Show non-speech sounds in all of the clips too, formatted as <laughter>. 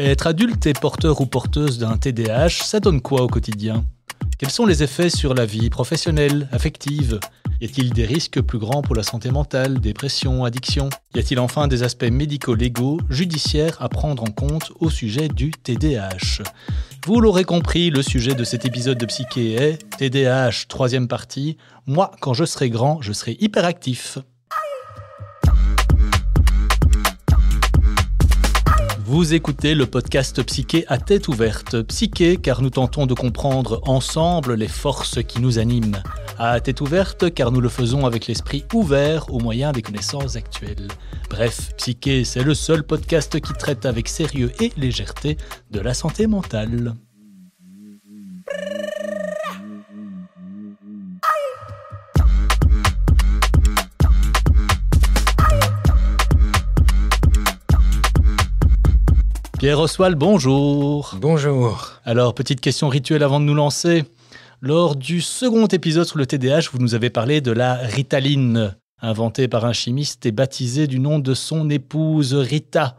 Être adulte et porteur ou porteuse d'un TDAH, ça donne quoi au quotidien? Quels sont les effets sur la vie professionnelle, affective? Y a-t-il des risques plus grands pour la santé mentale, dépression, addiction? Y a-t-il enfin des aspects médico-légaux, judiciaires à prendre en compte au sujet du TDAH Vous l'aurez compris, le sujet de cet épisode de Psyché est TDAH, troisième partie. Moi, quand je serai grand, je serai hyperactif. Vous écoutez le podcast Psyché à tête ouverte. Psyché car nous tentons de comprendre ensemble les forces qui nous animent. À tête ouverte car nous le faisons avec l'esprit ouvert au moyen des connaissances actuelles. Bref, Psyché, c'est le seul podcast qui traite avec sérieux et légèreté de la santé mentale. Pierre Oswald, bonjour. Bonjour. Alors, petite question rituelle avant de nous lancer. Lors du second épisode sur le TDAH, vous nous avez parlé de la ritaline, inventée par un chimiste et baptisée du nom de son épouse Rita.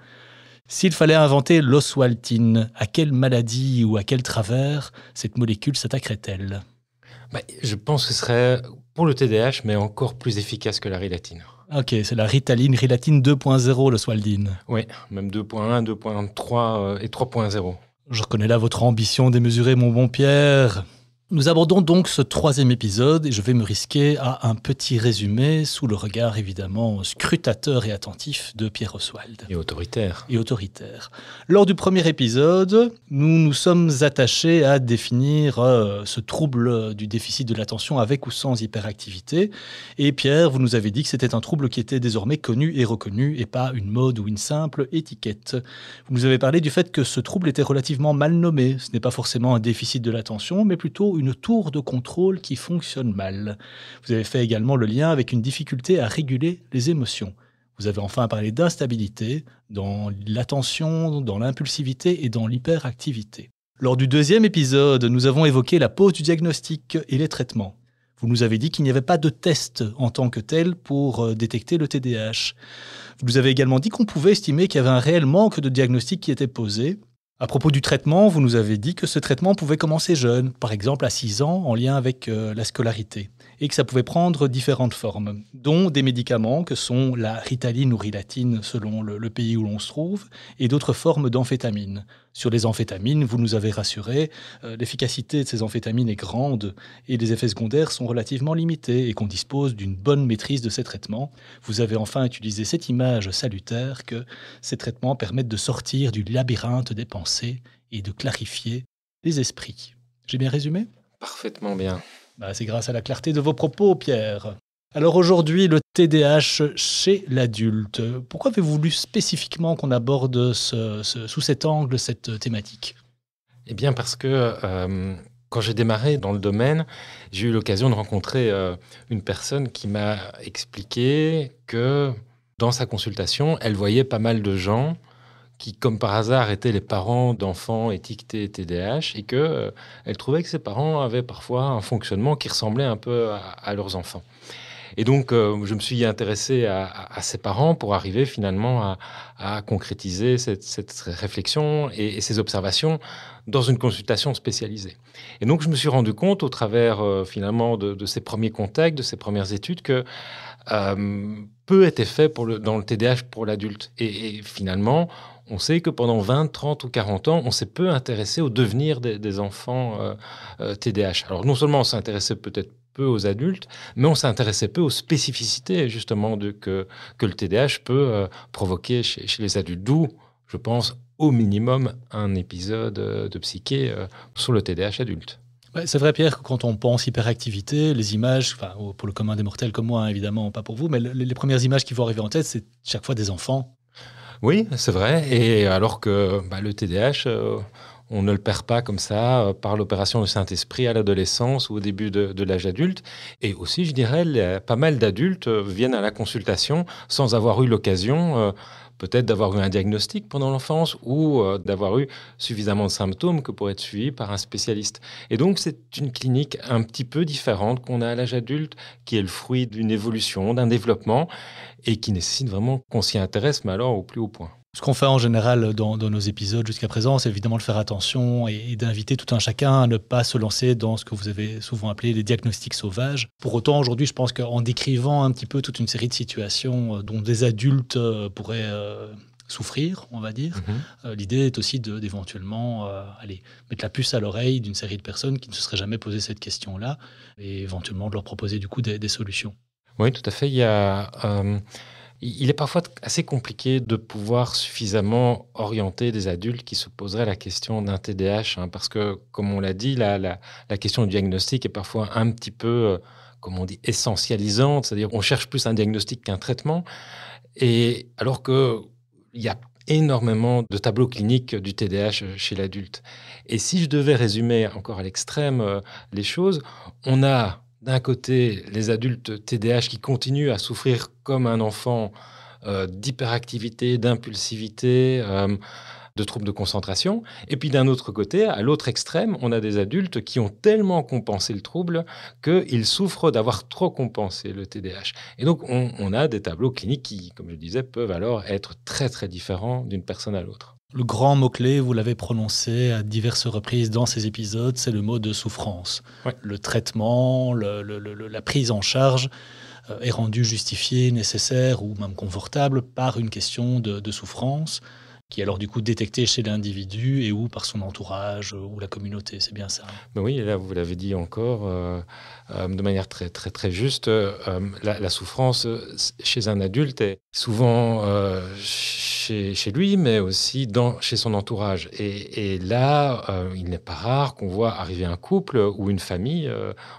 S'il fallait inventer l'oswaltine, à quelle maladie ou à quel travers cette molécule s'attaquerait-elle? Bah, Je pense que ce serait pour le TDAH, mais encore plus efficace que la rilatine. Ok, c'est la Ritaline, Rilatine 2.0, le Swaldine. Oui, même 2.1, 2.3 et 3.0. Je reconnais là votre ambition démesurée, mon bon Pierre. Nous abordons donc ce troisième épisode et je vais me risquer à un petit résumé sous le regard évidemment scrutateur et attentif de Pierre Oswald. Et autoritaire. Et autoritaire. Lors du premier épisode, nous nous sommes attachés à définir euh, ce trouble du déficit de l'attention avec ou sans hyperactivité. Et Pierre, vous nous avez dit que c'était un trouble qui était désormais connu et reconnu et pas une mode ou une simple étiquette. Vous nous avez parlé du fait que ce trouble était relativement mal nommé. Ce n'est pas forcément un déficit de l'attention, mais plutôt une tour de contrôle qui fonctionne mal. Vous avez fait également le lien avec une difficulté à réguler les émotions. Vous avez enfin parlé d'instabilité dans l'attention, dans l'impulsivité et dans l'hyperactivité. Lors du deuxième épisode, nous avons évoqué la pause du diagnostic et les traitements. Vous nous avez dit qu'il n'y avait pas de test en tant que tel pour euh, détecter le TDAH. Vous nous avez également dit qu'on pouvait estimer qu'il y avait un réel manque de diagnostic qui était posé à propos du traitement, vous nous avez dit que ce traitement pouvait commencer jeune, par exemple à 6 ans, en lien avec euh, la scolarité, et que ça pouvait prendre différentes formes, dont des médicaments que sont la ritaline ou rilatine selon le, pays où l'on se trouve, et d'autres formes d'amphétamines. Sur les amphétamines, vous nous avez rassuré, euh, l'efficacité de ces amphétamines est grande et les effets secondaires sont relativement limités et qu'on dispose d'une bonne maîtrise de ces traitements. Vous avez enfin utilisé cette image salutaire que ces traitements permettent de sortir du labyrinthe des pensées et de clarifier les esprits. J'ai bien résumé? Parfaitement bien. Bah, c'est grâce à la clarté de vos propos, Pierre. Alors aujourd'hui, le TDAH chez l'adulte. Pourquoi avez-vous voulu spécifiquement qu'on aborde sous cet angle cette thématique? Eh bien parce que euh, quand j'ai démarré dans le domaine, j'ai eu l'occasion de rencontrer euh, une personne qui m'a expliqué que dans sa consultation, elle voyait pas mal de gens qui, comme par hasard, étaient les parents d'enfants étiquetés TDAH et qu'elle euh, elle trouvait que ses parents avaient parfois un fonctionnement qui ressemblait un peu à leurs enfants. Et donc, euh, je me suis intéressé à, ses parents pour arriver finalement à, concrétiser cette, réflexion et, ces observations dans une consultation spécialisée. Et donc, je me suis rendu compte au travers euh, finalement de, ces premiers contacts, de ces premières études, que euh, peu était fait pour le, dans le TDAH pour l'adulte. Et, finalement, on sait que pendant 20, 30 ou 40 ans, on s'est peu intéressé au devenir des, enfants TDAH. Alors non seulement on s'intéressait peut-être peu aux adultes, mais on s'intéressait peu aux spécificités justement de, que, que le TDAH peut euh, provoquer chez, les adultes. D'où, je pense, au minimum un épisode euh, de psyché euh, sur le TDAH adulte. c'est vrai, Pierre, que quand on pense hyperactivité, les images, pour le commun des mortels comme moi, hein, évidemment, pas pour vous, mais les, premières images qui vont arriver en tête, c'est chaque fois des enfants. Oui, c'est vrai. Et alors que bah, le TDAH, on ne le perd pas comme ça euh, par l'opération de Saint-Esprit à l'adolescence ou au début de, l'âge adulte. Et aussi, je dirais, pas mal d'adultes euh, viennent à la consultation sans avoir eu l'occasion euh, peut-être d'avoir eu un diagnostic pendant l'enfance ou d'avoir eu suffisamment de symptômes que pour être suivi par un spécialiste. Et donc, c'est une clinique un petit peu différente qu'on a à l'âge adulte, qui est le fruit d'une évolution, d'un développement et qui nécessite vraiment qu'on s'y intéresse, mais alors au plus haut point. Ce qu'on fait en général dans, nos épisodes jusqu'à présent, c'est évidemment de faire attention et, d'inviter tout un chacun à ne pas se lancer dans ce que vous avez souvent appelé les diagnostics sauvages. Pour autant, aujourd'hui, je pense qu'en décrivant un petit peu toute une série de situations euh, dont des adultes euh, pourraient euh, souffrir, on va dire, mhm. l'idée est aussi d'éventuellement aller mettre la puce à l'oreille d'une série de personnes qui ne se seraient jamais posé cette question-là et éventuellement de leur proposer du coup des, des solutions. Oui, tout à fait. Il y a il est parfois assez compliqué de pouvoir suffisamment orienter des adultes qui se poseraient la question d'un TDAH, hein, parce que, comme on l'a dit, la, question du diagnostic est parfois un petit peu, euh, comme on dit, essentialisante, c'est-à-dire on cherche plus un diagnostic qu'un traitement, et alors qu'il y a énormément de tableaux cliniques du TDAH chez l'adulte. Et si je devais résumer encore à l'extrême euh, les choses, on a d'un côté les adultes TDAH qui continuent à souffrir comme un enfant euh, d'hyperactivité, d'impulsivité, euh, de troubles de concentration. Et puis d'un autre côté, à l'autre extrême, on a des adultes qui ont tellement compensé le trouble qu'ils souffrent d'avoir trop compensé le TDAH. Et donc on, on a des tableaux cliniques qui, comme je disais, peuvent alors être très très différents d'une personne à l'autre. Le grand mot-clé, vous l'avez prononcé à diverses reprises dans ces épisodes, c'est le mot de souffrance. Le traitement, la prise en charge euh, est rendu justifié, nécessaire ou même confortable par une question de souffrance qui est alors du coup détecté chez l'individu et ou par son entourage ou la communauté. C'est bien ça. Mais oui, là vous l'avez dit encore euh, euh, de manière très très très juste. Euh, la, souffrance chez un adulte est souvent chez, lui, mais aussi dans, chez son entourage. Et, et là, il n'est pas rare qu'on voit arriver un couple ou une famille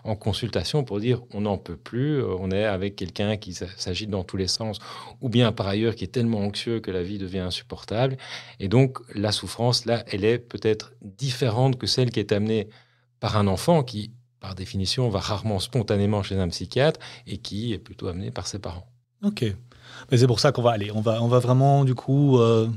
en consultation pour dire on n'en peut plus, on est avec quelqu'un qui s'agite dans tous les sens, ou bien par ailleurs qui est tellement anxieux que la vie devient insupportable. Et donc, la souffrance, là, elle est peut-être différente que celle qui est amenée par un enfant qui, par définition, va rarement spontanément chez un psychiatre et qui est plutôt amené par ses parents. Ok. Mais c'est pour ça qu'on va aller. On va, on va vraiment, du coup, euh,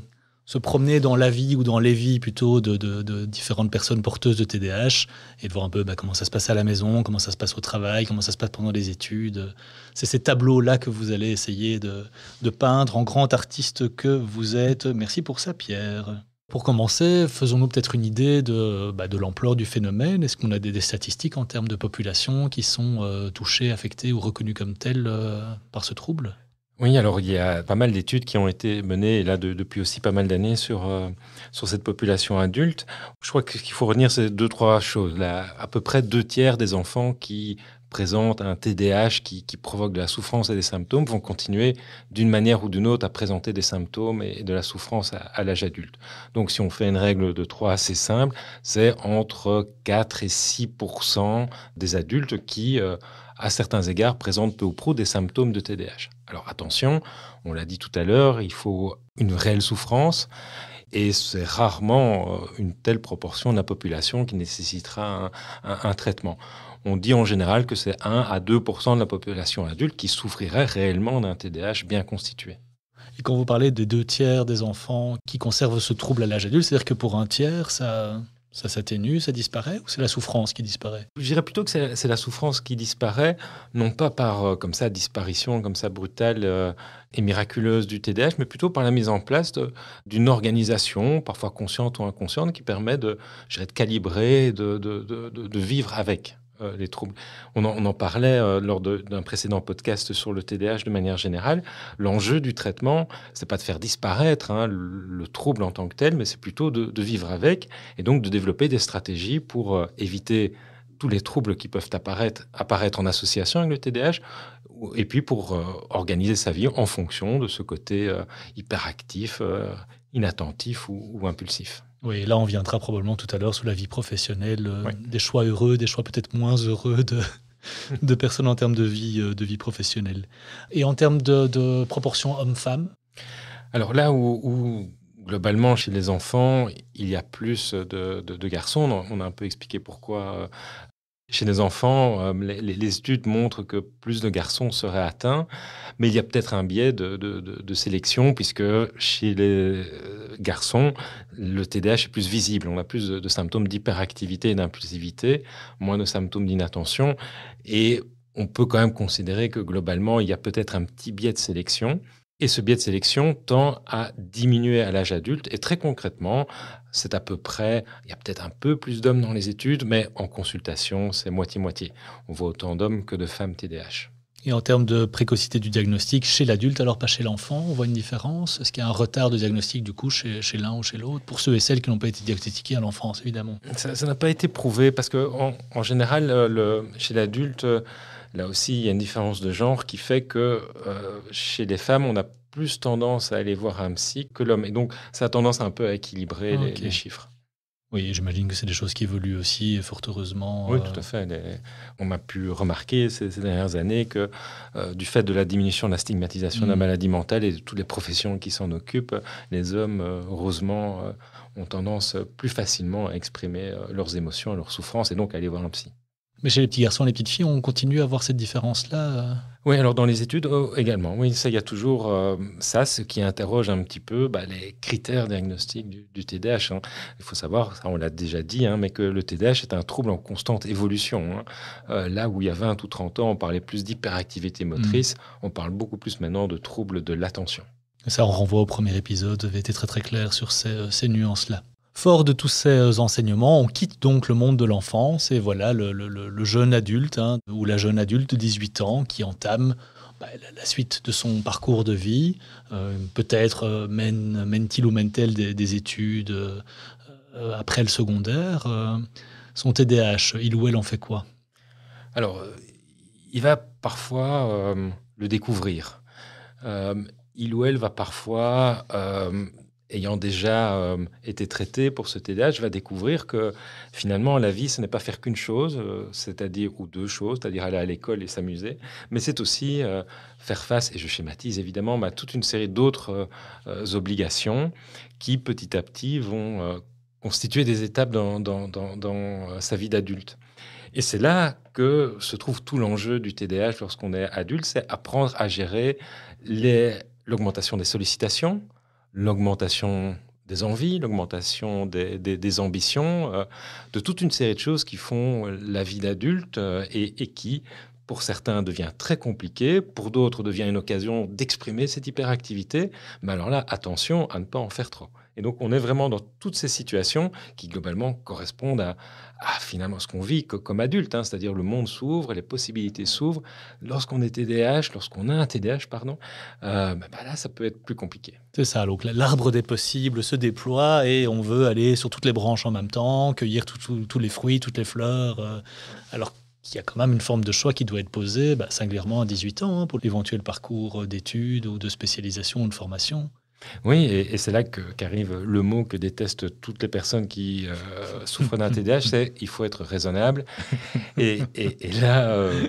se promener dans la vie ou dans les vies plutôt de, différentes personnes porteuses de TDAH et de voir un peu bah, comment ça se passe à la maison, comment ça se passe au travail, comment ça se passe pendant les études. C'est ces tableaux-là que vous allez essayer de, peindre en grand artiste que vous êtes. Merci pour ça, Pierre. Pour commencer, faisons-nous peut-être une idée de, bah, de l'ampleur du phénomène. Est-ce qu'on a des, statistiques en termes de population qui sont euh, touchées, affectées ou reconnues comme telles euh, par ce trouble? Oui, alors il y a pas mal d'études qui ont été menées là depuis aussi pas mal d'années sur, euh, sur cette population adulte. Je crois qu'il faut retenir ces deux, trois choses. À peu près deux tiers des enfants qui présentent un TDAH qui, provoque de la souffrance et des symptômes vont continuer d'une manière ou d'une autre à présenter des symptômes et de la souffrance à, l'âge adulte. Donc si on fait une règle de 3 assez simple, c'est entre 4 et 6% des adultes qui... Euh, à certains égards, présentent peu ou prou des symptômes de TDAH. Alors attention, on l'a dit tout à l'heure, il faut une réelle souffrance. Et c'est rarement euh, une telle proportion de la population qui nécessitera un, traitement. On dit en général que c'est 1 à 2% de la population adulte qui souffrirait réellement d'un TDAH bien constitué. Et quand vous parlez des deux tiers des enfants qui conservent ce trouble à l'âge adulte, c'est-à-dire que pour un tiers, ça, ça s'atténue, ça disparaît ou c'est la souffrance qui disparaît? Je dirais plutôt que c'est la souffrance qui disparaît, non pas par euh, comme ça disparition comme ça brutale euh, et miraculeuse du TDAH, mais plutôt par la mise en place d'une organisation, parfois consciente ou inconsciente, qui permet de, de calibrer, de, de, de vivre avec. Euh, les troubles. On en, parlait euh, lors d'un précédent podcast sur le TDAH de manière générale. L'enjeu du traitement, c'est pas de faire disparaître hein, le, trouble en tant que tel, mais c'est plutôt de, vivre avec et donc de développer des stratégies pour euh, éviter tous les troubles qui peuvent apparaître, apparaître en association avec le TDAH, et puis pour organiser sa vie en fonction de ce côté hyperactif, inattentif ou impulsif. Oui, là on viendra probablement tout à l'heure sous la vie professionnelle, euh, des choix heureux, des choix peut-être moins heureux de, <laughs> de personnes en termes de vie, euh, de vie professionnelle. Et en termes de, proportion homme-femme? Alors là où, globalement chez les enfants, il y a plus de, de, garçons, on a un peu expliqué pourquoi euh, chez les enfants, euh, les, études montrent que plus de garçons seraient atteints, mais il y a peut-être un biais de, sélection, puisque chez les euh, garçons, le TDAH est plus visible. On a plus de, symptômes d'hyperactivité et d'impulsivité, moins de symptômes d'inattention, et on peut quand même considérer que globalement, il y a peut-être un petit biais de sélection. Et ce biais de sélection tend à diminuer à l'âge adulte. Et très concrètement, c'est à peu près, il y a peut-être un peu plus d'hommes dans les études, mais en consultation, c'est moitié-moitié. On voit autant d'hommes que de femmes TDAH. Et en termes de précocité du diagnostic, chez l'adulte, alors pas chez l'enfant, on voit une différence? Est-ce qu'il y a un retard de diagnostic du coup chez, l'un ou chez l'autre? Pour ceux et celles qui n'ont pas été diagnostiqués à l'enfance, évidemment. Ça n'a pas été prouvé parce qu'en en, général, le, chez l'adulte, là aussi, il y a une différence de genre qui fait que euh, chez les femmes, on a plus tendance à aller voir un psy que l'homme. Et donc, ça a tendance un peu à équilibrer les, chiffres. Oui, j'imagine que c'est des choses qui évoluent aussi, fort heureusement. Oui, euh. tout à fait. On a pu remarquer ces, dernières années que euh, du fait de la diminution de la stigmatisation de la mm. maladie mentale et de toutes les professions qui s'en occupent, les hommes, heureusement, ont tendance plus facilement à exprimer leurs émotions, leurs souffrances et donc à aller voir un psy. Mais chez les petits garçons et les petites filles, on continue à avoir cette différence-là euh Oui, alors dans les études oh, également. Oui, ça, il y a toujours euh, ça, ce qui interroge un petit peu bah, les critères diagnostiques du, TDAH. Hein. Il faut savoir, ça on l'a déjà dit, hein, mais que le TDAH est un trouble en constante évolution. Hein. Euh, là où il y a 20 ou 30 ans, on parlait plus d'hyperactivité motrice, mmh. on parle beaucoup plus maintenant de troubles de l'attention. Ça, on renvoie au premier épisode, avait été très très clair sur ces nuances-là. Fort de tous ces enseignements, on quitte donc le monde de l'enfance et voilà le, jeune adulte hein, ou la jeune adulte de 18 ans qui entame bah, la suite de son parcours de vie. Euh, peut-être euh, mène-t-il ou mène-t-elle des, études euh, après le secondaire. son TDAH, il ou elle en fait quoi? Alors, il va parfois le découvrir. il ou elle va parfois ayant déjà euh, été traité pour ce TDAH, va découvrir que finalement, la vie, ce n'est pas faire qu'une chose, euh, c'est-à-dire, ou deux choses, c'est-à-dire aller à l'école et s'amuser, mais c'est aussi euh, faire face, et je schématise évidemment, à toute une série d'autres obligations qui, petit à petit, vont constituer des étapes dans, dans sa vie d'adulte. Et c'est là que se trouve tout l'enjeu du TDAH lorsqu'on est adulte, c'est apprendre à gérer l'augmentation des sollicitations, l'augmentation des envies, l'augmentation des, ambitions, euh, de toute une série de choses qui font la vie d'adulte euh, et, et, qui, pour certains, devient très compliqué, pour d'autres, devient une occasion d'exprimer cette hyperactivité. Mais alors là, attention à ne pas en faire trop. Et donc, on est vraiment dans toutes ces situations qui, globalement, correspondent à, finalement ce qu'on vit comme adulte, hein. c'est-à-dire le monde s'ouvre, les possibilités s'ouvrent. Lorsqu'on est TDAH, lorsqu'on a un TDAH, pardon, euh, bah, bah là, ça peut être plus compliqué. C'est ça, donc l'arbre des possibles se déploie et on veut aller sur toutes les branches en même temps, cueillir tous les fruits, toutes les fleurs, euh, alors qu'il y a quand même une forme de choix qui doit être posée, bah, singulièrement à 18 ans, hein, pour l'éventuel parcours d'études ou de spécialisation ou de formation. Oui, et, c'est là qu'arrive le mot que détestent toutes les personnes qui euh, souffrent d'un TDAH, <laughs> c'est il faut être raisonnable. Et, là, euh,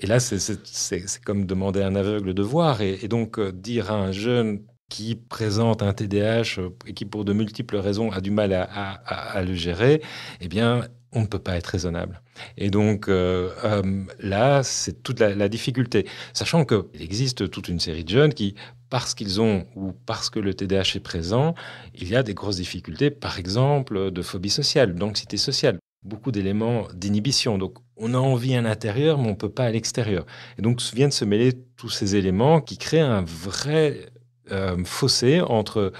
et là c'est comme demander à un aveugle de voir. Et, donc, euh, dire à un jeune qui présente un TDAH et qui, pour de multiples raisons, a du mal à, le gérer, eh bien, on ne peut pas être raisonnable. Et donc là, c'est toute la, la, difficulté. Sachant qu'il existe toute une série de jeunes qui parce qu'ils ont ou parce que le TDAH est présent, il y a des grosses difficultés, par exemple de phobie sociale, d'anxiété sociale, beaucoup d'éléments d'inhibition. Donc on a envie à l'intérieur, mais on ne peut pas à l'extérieur. Et donc viennent se mêler tous ces éléments qui créent un vrai euh, fossé entre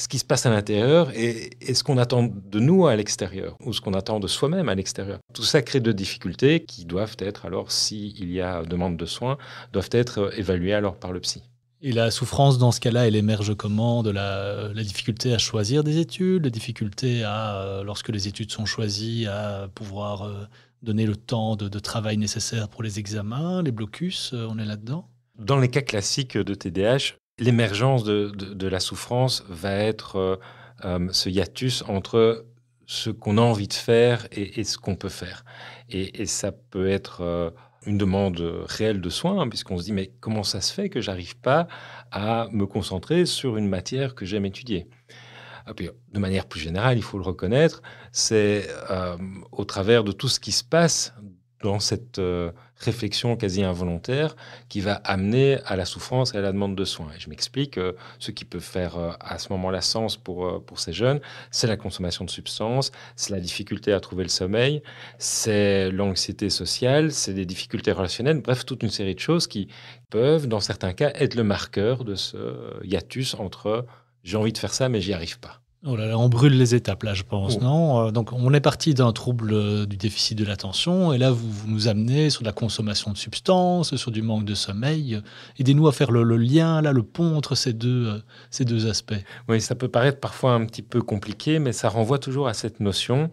ce qui se passe à l'intérieur et, ce qu'on attend de nous à l'extérieur, ou ce qu'on attend de soi-même à l'extérieur. Tout ça crée de difficultés qui doivent être, alors s'il y a demande de soins, doivent être évaluées alors par le psy. Et la souffrance, dans ce cas-là, elle émerge comment? De la, difficulté à choisir des études, la difficulté à, euh, lorsque les études sont choisies, à pouvoir euh, donner le temps de, travail nécessaire pour les examens, les blocus, euh, on est là-dedans? Dans les cas classiques de TDAH, l'émergence de, la souffrance va être ce hiatus entre ce qu'on a envie de faire et, ce qu'on peut faire. Et, et, ça peut être une demande réelle de soins, hein, puisqu'on se dit mais comment ça se fait que j'arrive pas à me concentrer sur une matière que j'aime étudier? Ah, de manière plus générale, il faut le reconnaître, c'est euh, au travers de tout ce qui se passe dans cette euh, réflexion quasi involontaire qui va amener à la souffrance et à la demande de soins. Et je m'explique, euh, ce qui peut faire euh, à ce moment-là sens pour, pour ces jeunes, c'est la consommation de substances, c'est la difficulté à trouver le sommeil, c'est l'anxiété sociale, c'est des difficultés relationnelles, bref, toute une série de choses qui peuvent, dans certains cas, être le marqueur de ce hiatus entre j'ai envie de faire ça, mais j'y arrive pas. Oh là là, on brûle les étapes là, je pense, oh. non? Euh, Donc on est parti d'un trouble euh, du déficit de l'attention, et là vous, nous amenez sur la consommation de substances, sur du manque de sommeil. Aidez-nous à faire le, lien, là, le pont entre ces deux, euh, ces deux aspects. Oui, ça peut paraître parfois un petit peu compliqué, mais ça renvoie toujours à cette notion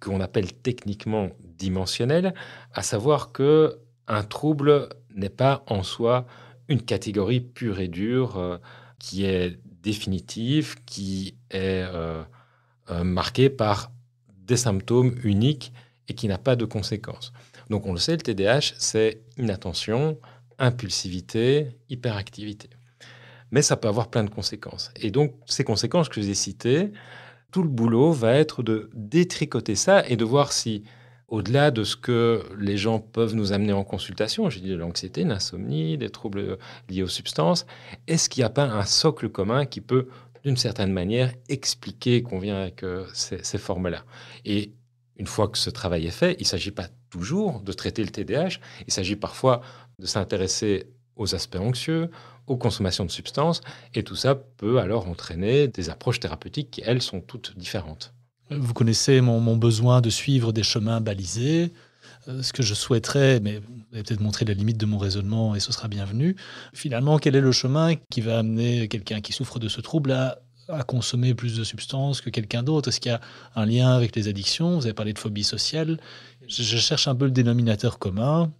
qu'on appelle techniquement dimensionnelle, à savoir que un trouble n'est pas en soi une catégorie pure et dure qui est définitive qui est euh, euh, marquée par des symptômes uniques et qui n'a pas de conséquences. Donc on le sait, le TDAH, c'est inattention, impulsivité, hyperactivité. Mais ça peut avoir plein de conséquences. Et donc ces conséquences que je vous ai citées, tout le boulot va être de détricoter ça et de voir si au-delà de ce que les gens peuvent nous amener en consultation, j'ai dit de l'anxiété, l'insomnie, des troubles liés aux substances, est-ce qu'il n'y a pas un socle commun qui peut, d'une certaine manière, expliquer qu'on vient avec euh, ces, formes-là? Et une fois que ce travail est fait, il ne s'agit pas toujours de traiter le TDAH, il s'agit parfois de s'intéresser aux aspects anxieux, aux consommations de substances, et tout ça peut alors entraîner des approches thérapeutiques qui, elles, sont toutes différentes. Vous connaissez mon, besoin de suivre des chemins balisés. Euh, ce que je souhaiterais, mais vous allez peut-être montrer la limite de mon raisonnement et ce sera bienvenu. Finalement, quel est le chemin qui va amener quelqu'un qui souffre de ce trouble à, consommer plus de substances que quelqu'un d'autre? Est-ce qu'il y a un lien avec les addictions? Vous avez parlé de phobie sociale. Je, cherche un peu le dénominateur commun.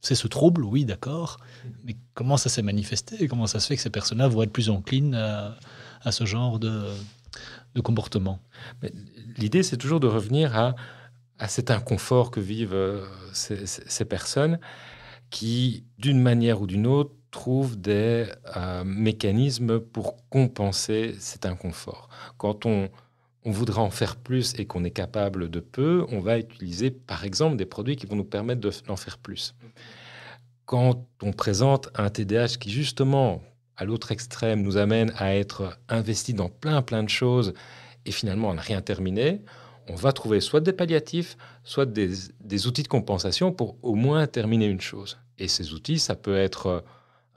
C'est ce trouble, oui, d'accord. Mais comment ça s'est manifesté? Comment ça se fait que ces personnes-là vont être plus enclines à ce genre de, comportement. L'idée, c'est toujours de revenir à, à, cet inconfort que vivent euh, ces, personnes qui, d'une manière ou d'une autre, trouvent des euh, mécanismes pour compenser cet inconfort. Quand on, on voudra en faire plus et qu'on est capable de peu, on va utiliser par exemple des produits qui vont nous permettre d'en faire plus. Quand on présente un TDAH qui justement à l'autre extrême nous amène à être investi dans plein plein de choses et finalement on n'a rien terminé, on va trouver soit des palliatifs, soit des, outils de compensation pour au moins terminer une chose. Et ces outils, ça peut être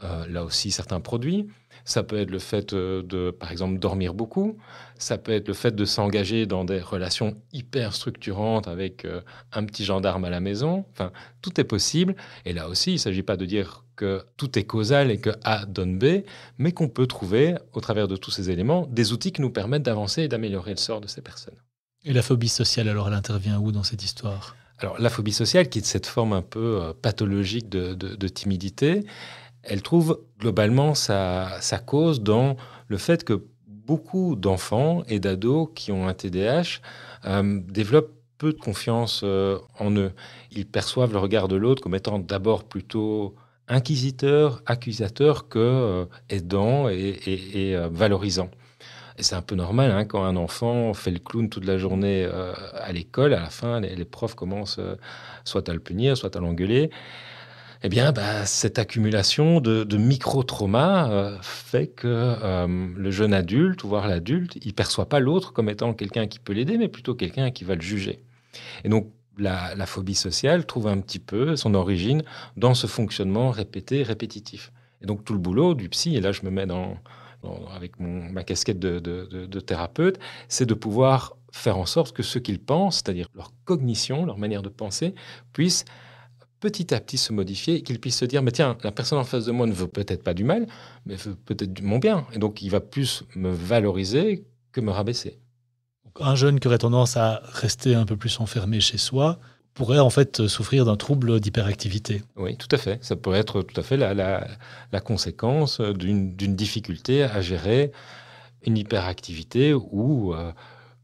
euh, là aussi certains produits, ça peut être le fait euh, de, par exemple, dormir beaucoup. Ça peut être le fait de s'engager dans des relations hyper structurantes avec euh, un petit gendarme à la maison. Enfin, tout est possible. Et là aussi, il ne s'agit pas de dire que tout est causal et que A donne B, mais qu'on peut trouver, au travers de tous ces éléments, des outils qui nous permettent d'avancer et d'améliorer le sort de ces personnes. Et la phobie sociale, alors, elle intervient où dans cette histoire? Alors, la phobie sociale, qui est cette forme un peu euh, pathologique de timidité, elle trouve globalement sa, cause dans le fait que beaucoup d'enfants et d'ados qui ont un TDAH euh, développent peu de confiance euh, en eux. Ils perçoivent le regard de l'autre comme étant d'abord plutôt inquisiteur, accusateur que euh, aidant et, valorisant. Et c'est un peu normal hein, quand un enfant fait le clown toute la journée à l'école, à la fin, les, profs commencent soit à le punir, soit à l'engueuler eh bien, bah, cette accumulation de, micro-traumas euh, fait que euh, le jeune adulte, voire l'adulte, il perçoit pas l'autre comme étant quelqu'un qui peut l'aider, mais plutôt quelqu'un qui va le juger. Et donc, la, phobie sociale trouve un petit peu son origine dans ce fonctionnement répété, répétitif. Et donc, tout le boulot du psy, et là, je me mets avec ma casquette de, thérapeute, c'est de pouvoir faire en sorte que ce qu'ils pensent, c'est-à-dire leur cognition, leur manière de penser, puisse petit à petit se modifier et qu'il puisse se dire, mais tiens, la personne en face de moi ne veut peut-être pas du mal, mais veut peut-être mon bien. Et donc, il va plus me valoriser que me rabaisser. Un jeune qui aurait tendance à rester un peu plus enfermé chez soi pourrait en fait souffrir d'un trouble d'hyperactivité. Oui, tout à fait. Ça pourrait être tout à fait la, la, conséquence d'une difficulté à gérer une hyperactivité ou euh,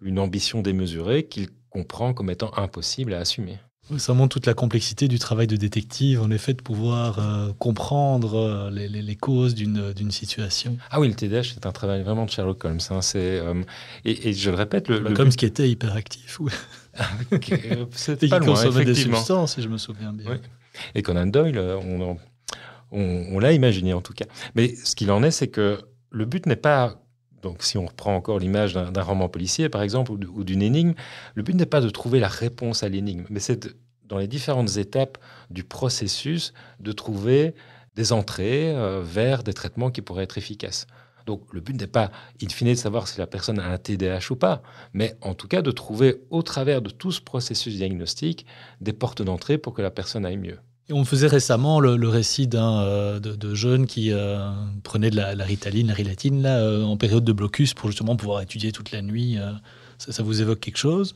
une ambition démesurée qu'il comprend comme étant impossible à assumer. Ça montre toute la complexité du travail de détective, en effet, de pouvoir euh, comprendre euh, les, causes d'une situation. Ah oui, le TDAH, c'est un travail vraiment de Sherlock Holmes. Hein. Euh, et, et, je le répète... Le, Holmes qui était hyperactif, oui. <laughs> C'était <laughs> pas loin, consommait des substances, si je me souviens bien. Oui. Et Conan Doyle, on, on, on l'a imaginé en tout cas. Mais ce qu'il en est, c'est que le but n'est pas donc, si on reprend encore l'image d'un roman policier, par exemple, ou d'une énigme, le but n'est pas de trouver la réponse à l'énigme, mais c'est dans les différentes étapes du processus de trouver des entrées euh, vers des traitements qui pourraient être efficaces. Donc, le but n'est pas, in fine, de savoir si la personne a un TDAH ou pas, mais en tout cas de trouver, au travers de tout ce processus diagnostique, des portes d'entrée pour que la personne aille mieux. On faisait récemment le, récit d'un euh, de, jeunes qui euh, prenait de la, la, ritaline, la rilatine, là, euh, en période de blocus pour justement pouvoir étudier toute la nuit. Euh, ça, ça, vous évoque quelque chose?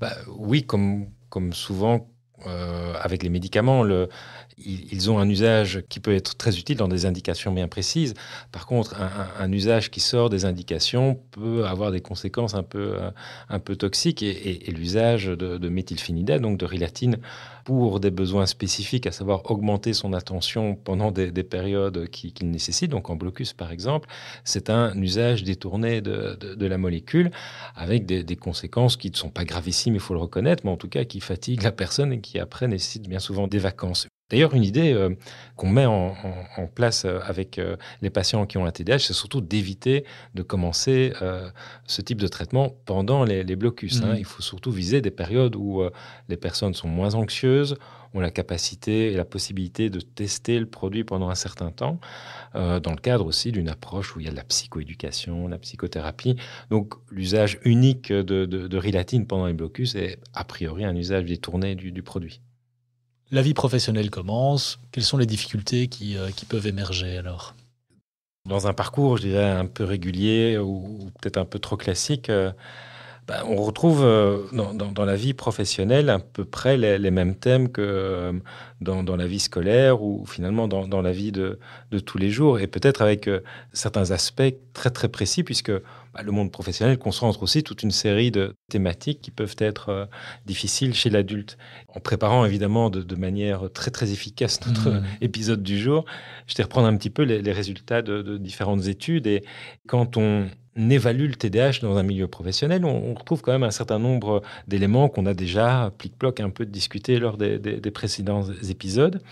Bah, Oui, comme, comme souvent euh, avec les médicaments, le, ils, ont un usage qui peut être très utile dans des indications bien précises. Par contre, un, usage qui sort des indications peut avoir des conséquences un peu, un peu toxiques et, l'usage de, de donc de rilatine, pour des besoins spécifiques, à savoir augmenter son attention pendant des, des périodes qu'il qui nécessite, donc en blocus par exemple, c'est un usage détourné de, la molécule avec des, des conséquences qui ne sont pas gravissimes, il faut le reconnaître, mais en tout cas qui fatiguent la personne et qui après nécessitent bien souvent des vacances. D'ailleurs, une idée euh, qu'on met en, en, en, place euh, avec euh, les patients qui ont un TDAH, c'est surtout d'éviter de commencer ce type de traitement pendant les, les blocus. Mmh. Hein. Il faut surtout viser des périodes où les personnes sont moins anxieuses, ont la capacité et la possibilité de tester le produit pendant un certain temps, euh, dans le cadre aussi d'une approche où il y a de la psychoéducation, la psychothérapie. Donc l'usage unique de, de, de rilatine pendant les blocus est a priori un usage détourné du, du produit. La vie professionnelle commence. Quelles sont les difficultés qui, euh, qui peuvent émerger alors? Dans un parcours, je dirais, un peu régulier ou, peut-être un peu trop classique, euh, ben, on retrouve euh, dans, la vie professionnelle à peu près les, mêmes thèmes que dans, dans, la vie scolaire ou finalement dans, la vie de, de, tous les jours et peut-être avec certains aspects très très précis puisque bah, le monde professionnel concentre aussi toute une série de thématiques qui peuvent être euh, difficiles chez l'adulte. En préparant évidemment de, de, manière très très efficace notre mmh. épisode du jour, je vais reprendre un petit peu les, les résultats de, de différentes études et quand on évalue le TDAH dans un milieu professionnel, on, on retrouve quand même un certain nombre d'éléments qu'on a déjà plic-ploc un peu discuté lors des, des, des, précédents épisodes.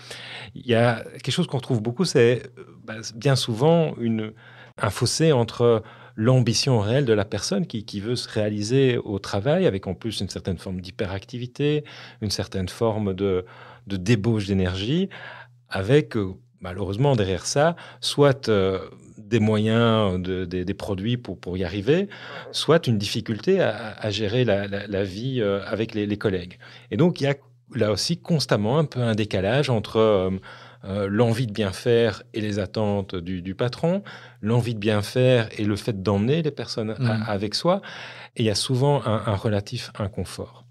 Il y a quelque chose qu'on retrouve beaucoup, c'est bah, bien souvent une, un fossé entre l'ambition réelle de la personne qui, qui, veut se réaliser au travail, avec en plus une certaine forme d'hyperactivité, une certaine forme de, de débauche d'énergie, avec malheureusement derrière ça, soit euh, des moyens, de, de, des produits pour, pour y arriver, soit une difficulté à, gérer la, la, vie euh, avec les, collègues. Et donc, il y a là aussi constamment un peu un décalage entre euh, euh, l'envie de bien faire et les attentes du, du patron, l'envie de bien faire et le fait d'emmener les personnes mmh. à, avec soi. Et il y a souvent un, un relatif inconfort.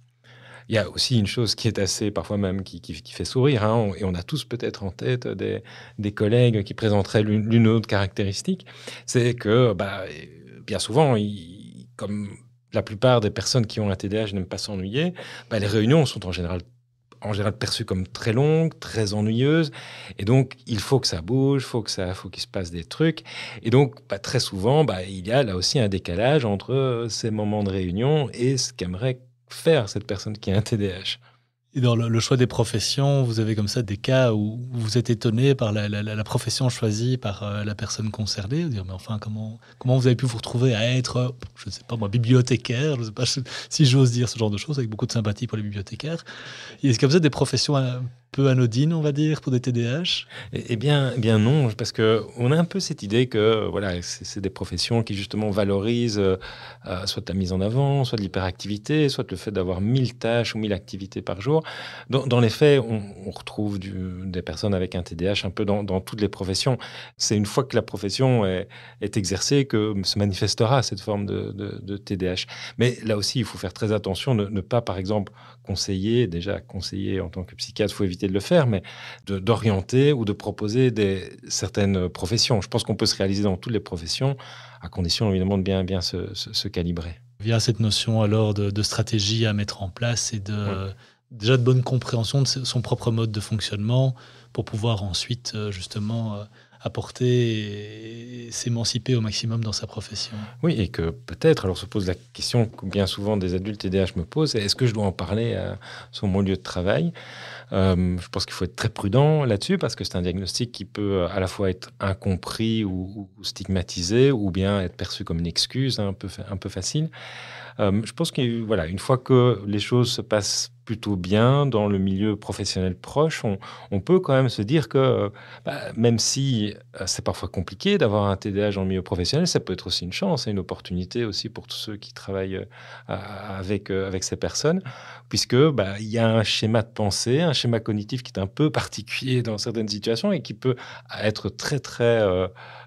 Il y a aussi une chose qui est assez, parfois même, qui, qui, qui fait sourire, hein, et on a tous peut-être en tête des, des, collègues qui présenteraient l'une ou l'autre caractéristique, c'est que bah, bien souvent, il, comme la plupart des personnes qui ont un TDAH n'aiment pas s'ennuyer, bah, les réunions sont en général en général perçues comme très longues, très ennuyeuses. Et donc, il faut que ça bouge, faut que ça, faut qu'il se passe des trucs. Et donc, bah, très souvent, bah, il y a là aussi un décalage entre ces moments de réunion et ce qu'aimerait faire cette personne qui a un TDAH. Et dans le, choix des professions, vous avez comme ça des cas où vous êtes étonné par la, profession choisie par euh, la personne concernée. Dire, mais enfin, comment, comment vous avez pu vous retrouver à être, je ne sais pas moi, bibliothécaire Je ne sais pas si j'ose dire ce genre de choses, avec beaucoup de sympathie pour les bibliothécaires. Est-ce que vous avez des professions euh, peu anodine, on va dire, pour des TDAH Eh, eh bien, bien non, parce que on a un peu cette idée que voilà, c'est des professions qui justement valorisent euh, soit la mise en avant, soit l'hyperactivité, soit le fait d'avoir mille tâches ou mille activités par jour. Dans, les faits, on, retrouve des personnes avec un TDAH un peu dans, toutes les professions. C'est une fois que la profession est, exercée que se manifestera cette forme de, de, de, TDAH. Mais là aussi, il faut faire très attention, ne, ne pas, par exemple, conseiller, déjà conseiller en tant que psychiatre, il faut éviter de le faire, mais d'orienter ou de proposer des, certaines professions. Je pense qu'on peut se réaliser dans toutes les professions, à condition évidemment de bien, bien se, se, se calibrer. Via cette notion alors de, de, stratégie à mettre en place et de... Ouais déjà de bonne compréhension de son propre mode de fonctionnement pour pouvoir ensuite euh, justement euh, apporter et s'émanciper au maximum dans sa profession. Oui, et que peut-être, alors se pose la question que bien souvent des adultes TDAH me posent, est-ce que je dois en parler à, sur mon lieu de travail? Euh, Je pense qu'il faut être très prudent là-dessus parce que c'est un diagnostic qui peut à la fois être incompris ou, stigmatisé ou bien être perçu comme une excuse un peu, un peu facile. je pense que voilà, fois que les choses se passent plutôt bien dans le milieu professionnel proche, on, peut quand même se dire que bah, même si euh, c'est parfois compliqué d'avoir un TDAH dans le milieu professionnel, ça peut être aussi une chance et une opportunité aussi pour tous ceux qui travaillent euh, avec, euh, avec ces personnes, puisque bah, il y a un schéma de pensée, un schéma cognitif qui est un peu <laughs> particulier dans certaines situations et qui peut être très très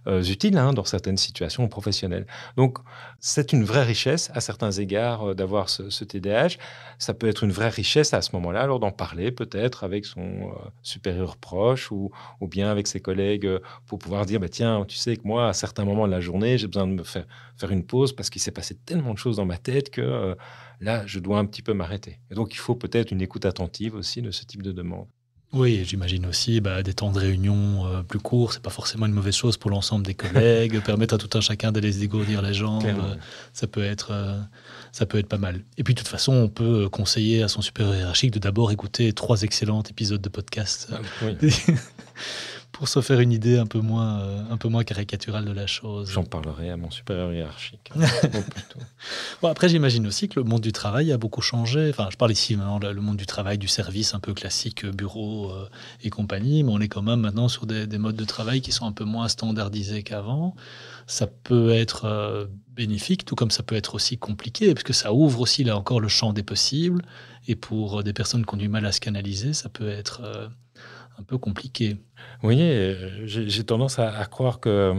utile hein, dans certaines situations professionnelles. Donc c'est une vraie richesse à certains égards d'avoir ce, TDAH. Ça peut être une vraie richesse à ce moment-là, alors d'en parler peut-être avec son euh, supérieur proche ou, bien avec ses collègues euh, pour pouvoir dire bah, tiens, tu sais que moi, à certains moments de la journée, j'ai besoin de me faire, faire une pause parce qu'il s'est passé tellement de choses dans ma tête que euh, là, je dois un petit peu m'arrêter. Et donc, il faut peut-être une écoute attentive aussi de ce type de demande. Oui, j'imagine aussi bah, des temps de réunion euh, plus courts, c'est pas forcément une mauvaise chose pour l'ensemble des collègues. <laughs> permettre à tout un chacun d'aller se dégourdir les jambes, euh, ça peut être euh, ça peut être pas mal. Et puis de toute façon, on peut conseiller à son supérieur hiérarchique de d'abord écouter trois excellents épisodes de podcast. Ah oui. <laughs> pour se faire une idée un peu moins, euh, un peu moins caricaturale de la chose. J'en parlerai à mon supérieur hiérarchique. <laughs> bon, après, j'imagine aussi que le monde du travail a beaucoup changé. Enfin, je parle ici maintenant le monde du travail, du service un peu classique, euh, bureau euh, et compagnie, mais on est quand même maintenant sur des, modes de travail qui sont un peu moins standardisés qu'avant. Ça peut être bénéfique, tout comme ça peut être aussi compliqué, parce que ça ouvre aussi là encore le champ des possibles. Et pour des personnes qui ont du mal à se canaliser, ça peut être un peu compliqué. Oui, euh, j'ai tendance à, croire que,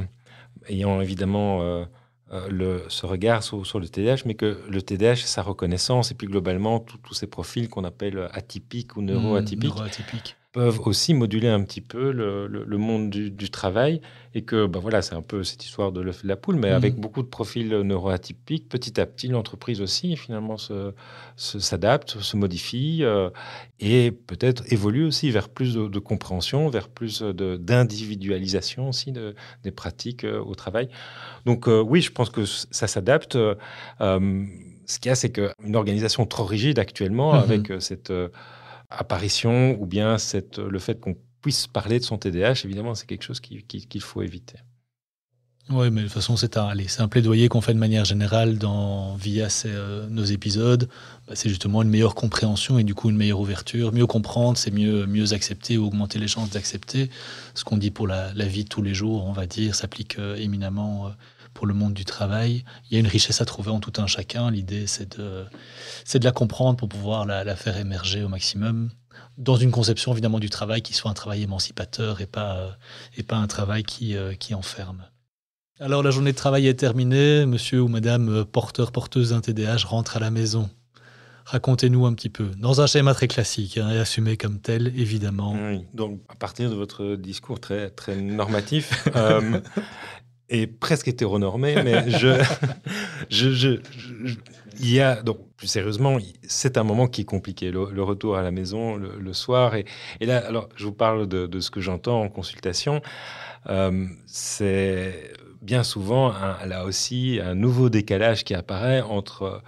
ayant évidemment euh, euh, le, ce regard sur, le TDAH, mais que le TDAH, sa reconnaissance, et puis globalement, tous ces profils qu'on appelle atypiques ou neuroatypiques, neuroatypiques peuvent aussi moduler un petit peu le, monde du, travail et que bah voilà c'est un peu cette histoire de l'œuf et de la poule mais avec mhm. beaucoup de profils neuroatypiques petit à petit l'entreprise aussi finalement s'adapte se, se, modifie euh, et peut-être évolue aussi vers plus de, compréhension vers plus d'individualisation aussi de, des pratiques euh, au travail donc euh, oui je pense que ça s'adapte ce qu'il y a c'est qu'une organisation trop rigide actuellement mhm. avec cette apparition ou bien cette, le fait qu'on puisse parler de son TDAH, évidemment, c'est quelque chose qu'il faut éviter. Oui, mais de toute façon, c'est un, un, plaidoyer qu'on fait de manière générale dans, via euh, nos épisodes. Bah, c'est justement une meilleure compréhension et du coup une meilleure ouverture. Mieux comprendre, c'est mieux, mieux accepter ou augmenter les chances d'accepter. Ce qu'on dit pour la, vie de tous les jours, on va dire, s'applique euh, éminemment euh, pour le monde du travail. Il y a une richesse à trouver en tout un chacun. L'idée, c'est de, de la comprendre pour pouvoir la, faire émerger au maximum dans une conception évidemment du travail qui soit un travail émancipateur et pas, et pas un travail qui, euh, qui enferme. Alors la journée de travail est terminée, monsieur ou madame euh, porteur, porteuse d'un TDAH rentre à la maison. Racontez-nous un petit peu, dans un schéma très classique hein, et assumé comme tel, évidemment. donc à partir de votre discours très, très normatif, <laughs> euh, est presque hétéronormé, mais <laughs> je, je, je, il y a donc plus sérieusement, c'est un moment qui est compliqué, le, retour à la maison le, soir. Et, et, là, alors, je vous parle de, de ce que j'entends en consultation. Euh, c'est bien souvent, là aussi, un nouveau décalage qui apparaît entre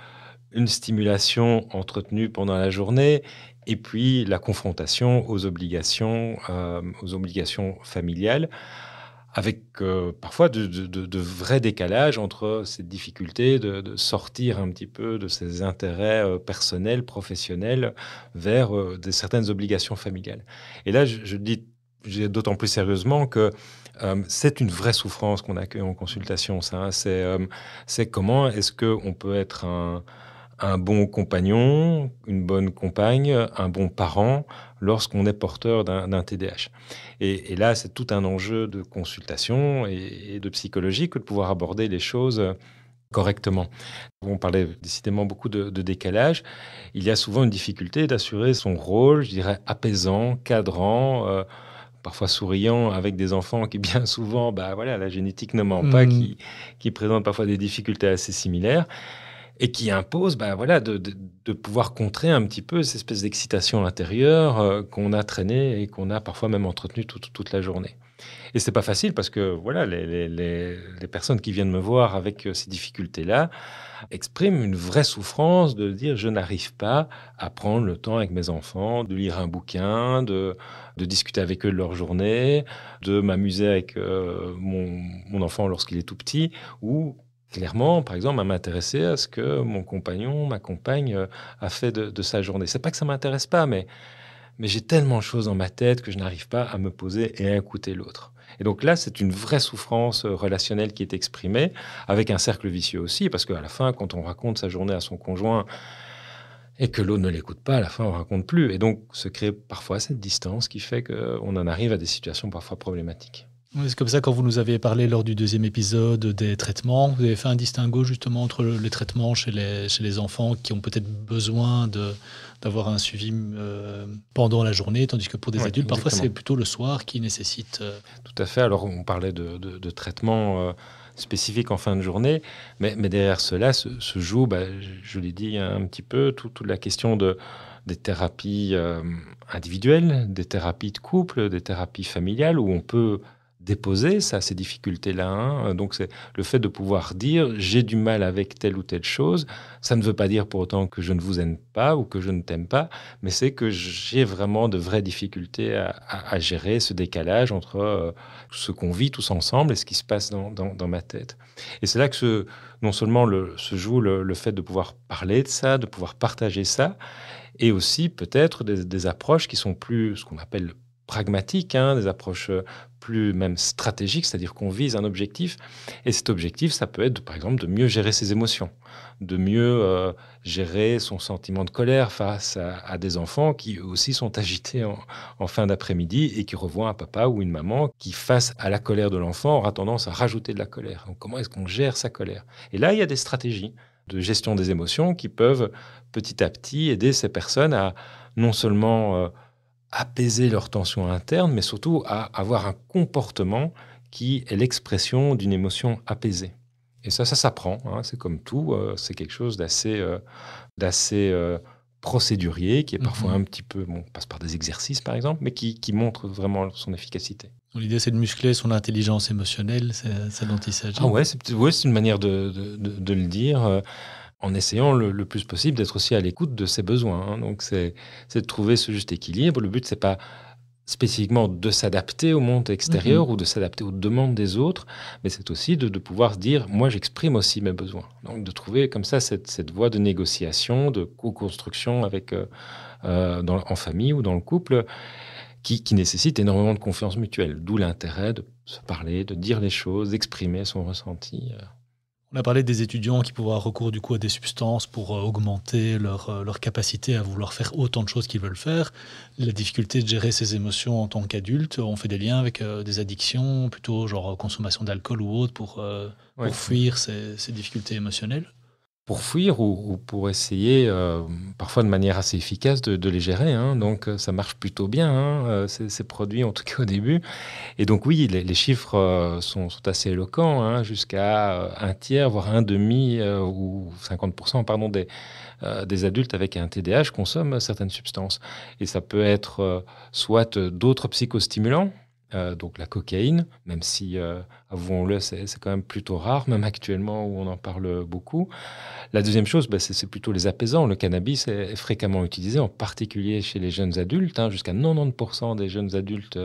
une stimulation entretenue pendant la journée et puis la confrontation aux obligations, euh, aux obligations familiales avec euh, parfois de, vrais décalages entre cette difficulté de, sortir un petit peu de ses intérêts euh, personnels, professionnels, vers euh, de certaines obligations familiales. Et là, je, dis d'autant plus sérieusement que c'est une vraie souffrance qu'on accueille en consultation. Hein. c'est comment est-ce qu'on peut être un, un bon compagnon, une bonne compagne, un bon parent lorsqu'on est porteur d'un TDAH. Et, là, c'est tout un enjeu de consultation et, de psychologie que de pouvoir aborder les choses correctement. On parlait décidément beaucoup de, décalage. Il y a souvent une difficulté d'assurer son rôle, je dirais, apaisant, cadrant. Euh, parfois souriant avec des enfants qui bien souvent, bah voilà, la génétique ne ment pas, mmh. qui, qui présentent parfois des difficultés assez similaires. Et qui impose bah, voilà, de, pouvoir contrer un petit peu cette espèce d'excitation intérieure euh, qu'on a traînée et qu'on a parfois même entretenue toute, la journée. Et c'est pas facile parce que voilà, les, personnes qui viennent me voir avec euh, ces difficultés-là expriment une vraie souffrance de dire je n'arrive pas à prendre le temps avec mes enfants, de lire un bouquin, de, de discuter avec eux de leur journée, de m'amuser avec euh, mon, mon enfant lorsqu'il est tout petit, ou clairement, par exemple, à m'intéresser à ce que mon compagnon, ma compagne euh, a fait de, sa journée. C'est pas que ça m'intéresse pas, mais, mais j'ai tellement de choses dans ma tête que je n'arrive pas à me poser et à écouter l'autre. Et donc là, c'est une vraie souffrance euh, relationnelle qui est exprimée, avec un cercle vicieux aussi, parce qu'à la fin, quand on raconte sa journée à son conjoint et que l'autre ne l'écoute pas, à la fin, on raconte plus. Et donc, se crée parfois cette distance qui fait qu'on en arrive à des situations parfois problématiques c'est comme ça quand vous nous avez parlé lors du deuxième épisode des traitements, vous avez fait un distinguo justement entre les traitements chez les, chez les enfants qui ont peut-être besoin d'avoir un suivi euh, pendant la journée, tandis que pour des adultes, parfois c'est plutôt le soir qui nécessite... Euh, Tout à fait, alors on parlait de, de, traitements euh, spécifiques en fin de journée, mais, mais derrière cela se, joue, bah, je, l'ai dit un petit peu, toute la question de des thérapies individuelles, des thérapies de couple, des thérapies familiales, où on peut déposer ça, ces difficultés-là. Hein. Donc, c'est le fait de pouvoir dire j'ai du mal avec telle ou telle chose. Ça ne veut pas dire pour autant que je ne vous aime pas ou que je ne t'aime pas, mais c'est que j'ai vraiment de vraies difficultés à, gérer ce décalage entre euh, ce qu'on vit tous ensemble et ce qui se passe dans, ma tête. Et c'est là que ce, non seulement le, se joue le, fait de pouvoir parler de ça, de pouvoir partager ça, et aussi peut-être des, des approches qui sont plus ce qu'on appelle pragmatiques, hein, des approches euh, même stratégiques, c'est-à-dire qu'on vise un objectif. Et cet objectif, ça peut être, par exemple, de mieux gérer ses émotions, de mieux euh, gérer son sentiment de colère face à, des enfants qui aussi sont agités en, fin d'après-midi et qui revoient un papa ou une maman qui, face à la colère de l'enfant, aura tendance à rajouter de la colère. Comment est-ce qu'on gère sa colère? Et là, il y a des stratégies de gestion des émotions qui peuvent petit à petit aider ces personnes à non seulement... Euh, apaiser leur tension interne, mais surtout à avoir un comportement qui est l'expression d'une émotion apaisée. Et ça, ça s'apprend. Hein, c'est comme tout. Euh, c'est quelque chose d'assez, euh, d'assez euh, procédurier, qui est parfois mhm. un petit peu, bon, passe par des exercices par exemple, mais qui, qui montre vraiment son efficacité. L'idée, c'est de muscler son intelligence émotionnelle, c'est ça dont il s'agit. Ah ouais, c'est, ouais, c'est une manière de, de, de le dire en essayant le, plus possible d'être aussi à l'écoute de ses besoins. Hein. Donc, c'est de trouver ce juste équilibre. Le but, c'est pas spécifiquement de s'adapter au monde extérieur mm-hmm. ou de s'adapter aux demandes des autres, mais c'est aussi de, pouvoir dire, moi, j'exprime aussi mes besoins. Donc, de trouver comme ça cette, cette voie de négociation, de co-construction avec, euh, euh, en famille ou dans le couple, qui, qui nécessite énormément de confiance mutuelle. D'où l'intérêt de se parler, de dire les choses, d'exprimer son ressenti. Euh. On a parlé des étudiants qui pouvaient avoir recours du coup à des substances pour euh, augmenter leur, euh, leur, capacité à vouloir faire autant de choses qu'ils veulent faire. La difficulté de gérer ses émotions en tant qu'adulte, on fait des liens avec euh, des addictions, plutôt genre consommation d'alcool ou autre pour, pour fuir ces, ces difficultés émotionnelles pour fuir ou, pour essayer, euh, parfois de manière assez efficace, de, les gérer. Hein. Donc euh, ça marche plutôt bien, hein, euh, ces, produits, en tout cas au début. Et donc oui, les, chiffres sont, assez éloquents, hein, jusqu'à un tiers, voire un demi ou 50% pardon, des, des adultes avec un TDAH consomment certaines substances. Et ça peut être soit d'autres psychostimulants, euh, donc la cocaïne, même si, euh, avouons-le, c'est quand même plutôt rare, même actuellement où on en parle beaucoup. La deuxième chose, bah, c'est plutôt les apaisants. Le cannabis est, fréquemment utilisé, en particulier chez les jeunes adultes. Hein. Jusqu'à 90% des jeunes adultes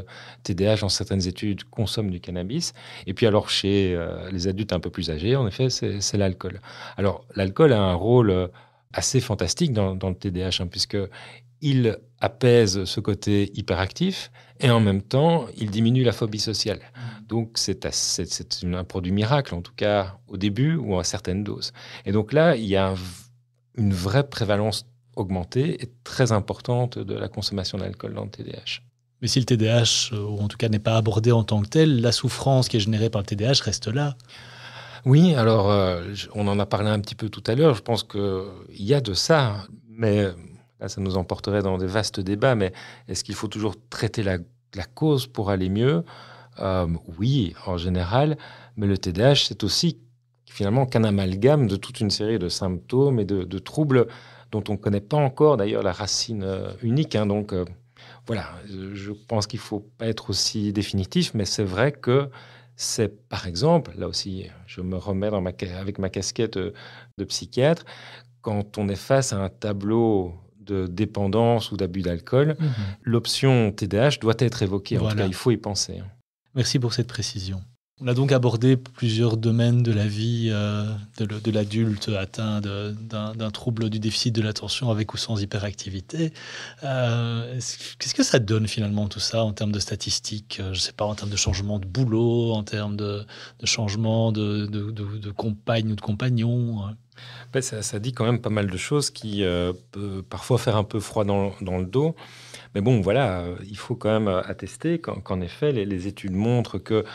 TDAH, euh, dans certaines études, consomment du cannabis. Et puis alors, chez les adultes un peu plus âgés, en effet, c'est l'alcool. Alors, l'alcool a un rôle assez fantastique dans, le TDAH, hein, puisque apaise ce côté hyperactif et en même temps, il diminue la phobie sociale. Mmh. Donc, c'est un produit miracle, en tout cas au début ou à certaines doses. Et donc là, il y a une vraie prévalence augmentée et très importante de la consommation d'alcool dans le TDAH. Mais si le TDAH, euh, ou en tout cas n'est pas abordé en tant que tel, la souffrance qui est générée par le TDAH reste là. Oui, alors euh, on en a parlé un petit peu tout à l'heure. Je pense qu'il y a de ça, mais Là, ça nous emporterait dans des vastes débats, mais est-ce qu'il faut toujours traiter la, cause pour aller mieux? Euh, Oui, en général, mais le TDAH, c'est aussi finalement qu'un amalgame de toute une série de symptômes et de, troubles dont on ne connaît pas encore d'ailleurs la racine euh, unique. Hein. donc euh, voilà, je pense qu'il ne faut pas être aussi définitif, mais c'est vrai que c'est par exemple, là aussi, je me remets avec ma casquette de, psychiatre, quand on est face à un tableau de dépendance ou d'abus d'alcool, mhm. l'option TDAH doit être évoquée. En tout cas, il faut y penser. Hein. Merci pour cette précision. On a donc abordé plusieurs domaines de la vie euh, de l'adulte atteint d'un trouble du déficit de l'attention avec ou sans hyperactivité. Euh, qu'est-ce que ça donne finalement tout ça en termes de statistiques euh, Je ne sais pas, en termes de changement de boulot, en termes de, changement de, de, compagne ou de compagnon ça, dit quand même pas mal de choses qui peuvent parfois faire un peu froid dans, le dos. Mais bon, voilà, il faut quand même attester qu'en effet, les études montrent que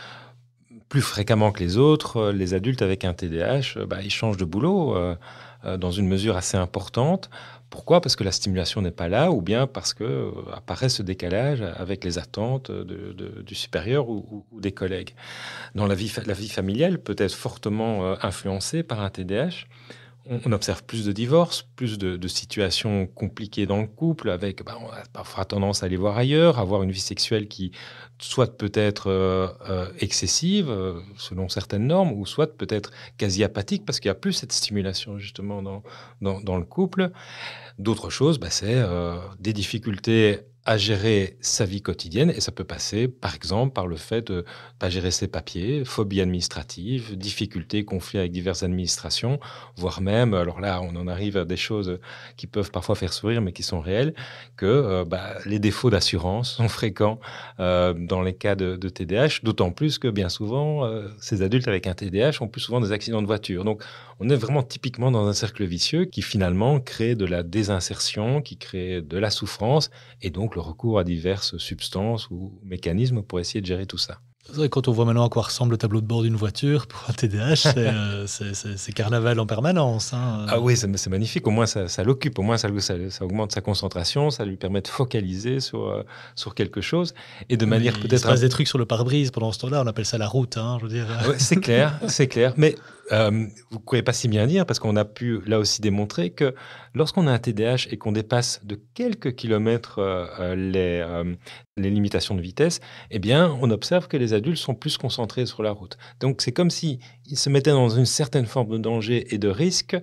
plus fréquemment que les autres, euh, les adultes avec un TDAH, euh, ils changent de boulot euh, dans une mesure assez importante. Pourquoi? Parce que la stimulation n'est pas là, ou bien parce que apparaît ce décalage avec les attentes du supérieur ou, des collègues. Dans la vie, la vie familiale peut être fortement influencée par un TDAH on observe plus de divorces, plus de, situations compliquées dans le couple, avec bah, on parfois tendance à aller voir ailleurs, avoir une vie sexuelle qui soit peut être euh, euh, excessive euh, selon certaines normes, ou soit peut être quasi apathique parce qu'il n'y a plus cette stimulation justement dans, dans, le couple. D'autres choses, bah, c'est des difficultés à gérer sa vie quotidienne et ça peut passer par exemple par le fait de pas gérer ses papiers, phobie administrative, difficultés, conflits avec diverses administrations, voire même, alors là on en arrive à des choses qui peuvent parfois faire sourire mais qui sont réelles, que euh, bah, les défauts d'assurance sont fréquents euh, dans les cas de, de TDAH, d'autant plus que bien souvent euh, ces adultes avec un TDAH ont plus souvent des accidents de voiture. Donc on est vraiment typiquement dans un cercle vicieux qui finalement crée de la désinsertion, qui crée de la souffrance et donc le recours à diverses substances ou mécanismes pour essayer de gérer tout ça. Quand on voit maintenant à quoi ressemble le tableau de bord d'une voiture pour un TDAH, <laughs> euh, c'est carnaval en permanence. Hein. Ah oui, c'est magnifique. Au moins, ça, l'occupe. Au moins, ça, ça, augmente sa concentration. Ça lui permet de focaliser sur, euh, sur quelque chose. Et de manière peut-être. Il se passe des trucs sur le pare-brise pendant ce temps-là. On appelle ça la route. Hein, je veux dire. c'est clair, c'est clair. Mais euh, vous ne pouvez pas si bien dire parce qu'on a pu là aussi démontrer que lorsqu'on a un TDAH et qu'on dépasse de quelques kilomètres euh, euh, les, limitations de vitesse, eh bien, on observe que les adultes sont plus concentrés sur la route. Donc, c'est comme s'ils se mettaient dans une certaine forme de danger et de risque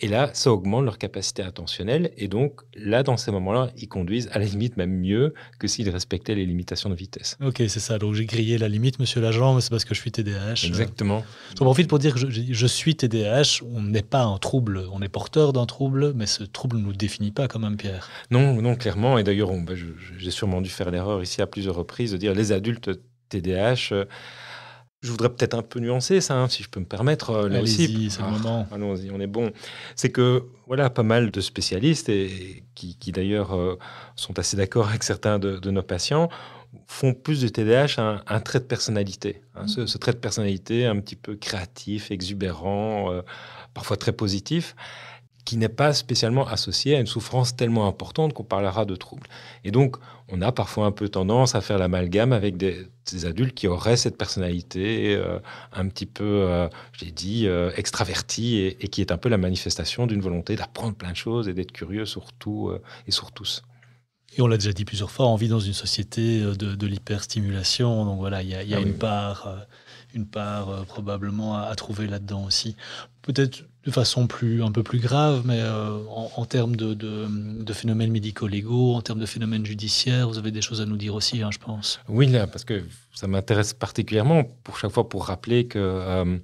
et là, ça augmente leur capacité attentionnelle. Et donc, là, dans ces moments-là, ils conduisent à la limite même mieux que s'ils respectaient les limitations de vitesse. Ok, c'est ça. Donc, j'ai grillé la limite, monsieur l'agent, mais c'est parce que je suis TDAH. Exactement. J'en profite pour dire que je, suis TDAH. On n'est pas un trouble. On est porteur d'un trouble, mais ce trouble ne nous définit pas comme un Pierre. Non, non, clairement. Et d'ailleurs, ben, j'ai sûrement dû faire l'erreur ici à plusieurs reprises de dire les adultes TDAH. Je voudrais peut-être un peu nuancer ça, hein, si je peux me permettre. Euh, Allez-y, c'est le ah, moment. Allons-y, on est bon. C'est que, voilà, pas mal de spécialistes, et qui, d'ailleurs euh, sont assez d'accord avec certains de, nos patients, font plus de TDAH un, un trait de personnalité. Hein. Mmh. ce, trait de personnalité un petit peu créatif, exubérant, euh, parfois très positif qui n'est pas spécialement associé à une souffrance tellement importante qu'on parlera de troubles. Et donc, on a parfois un peu tendance à faire l'amalgame avec des, adultes qui auraient cette personnalité euh, un petit peu, euh, j'ai dit, euh, extravertie et, qui est un peu la manifestation d'une volonté d'apprendre plein de choses et d'être curieux sur tout et sur tous. Et on l'a déjà dit plusieurs fois, on vit dans une société de, l'hyperstimulation, donc voilà, il y a, ah une part, une part probablement à trouver là-dedans aussi. Peut-être de façon plus, un peu plus grave, mais euh, en, termes de, de, phénomènes médico-légaux, en termes de phénomènes judiciaires, vous avez des choses à nous dire aussi, hein, je pense. Oui, parce que ça m'intéresse particulièrement pour chaque fois pour rappeler que, euh,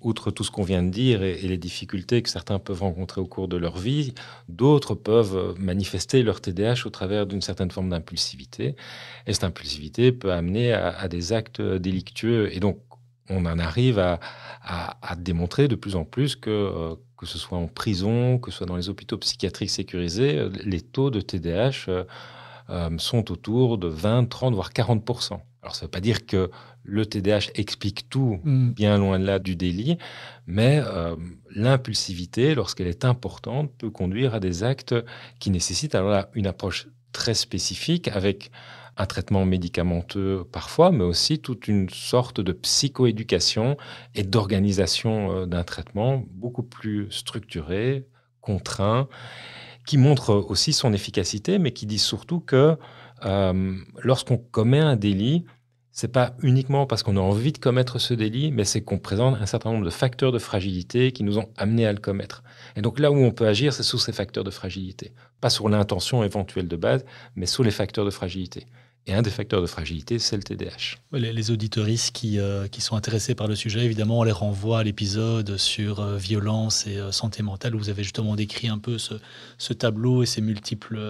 outre tout ce qu'on vient de dire et, les difficultés que certains peuvent rencontrer au cours de leur vie, d'autres peuvent manifester leur TDAH au travers d'une certaine forme d'impulsivité. Et cette impulsivité peut amener à, à des actes délictueux. Et donc, on en arrive à, démontrer de plus en plus que, euh, que ce soit en prison, que ce soit dans les hôpitaux psychiatriques sécurisés, euh, les taux de TDAH euh, sont autour de 20, 30, voire 40 Alors, ça ne veut pas dire que le TDAH explique tout, mm. bien loin de là du délit, mais l'impulsivité, lorsqu'elle est importante, peut conduire à des actes qui nécessitent alors là une approche très spécifique avec un traitement médicamenteux parfois, mais aussi toute une sorte de psychoéducation et d'organisation euh, d'un traitement beaucoup plus structuré, contraint, qui montre aussi son efficacité, mais qui dit surtout que euh, lorsqu'on commet un délit, c'est pas uniquement parce qu'on a envie de commettre ce délit, mais c'est qu'on présente un certain nombre de facteurs de fragilité qui nous ont amenés à le commettre. Et donc là où on peut agir, c'est sur ces facteurs de fragilité. Pas sur l'intention éventuelle de base, mais sur les facteurs de fragilité. Et un des facteurs de fragilité, c'est le TDAH. Les, les auditoristes qui, euh, qui, sont intéressés par le sujet, évidemment, on les renvoie à l'épisode sur euh, violence et euh, santé mentale, où vous avez justement décrit un peu ce, tableau et ces multiples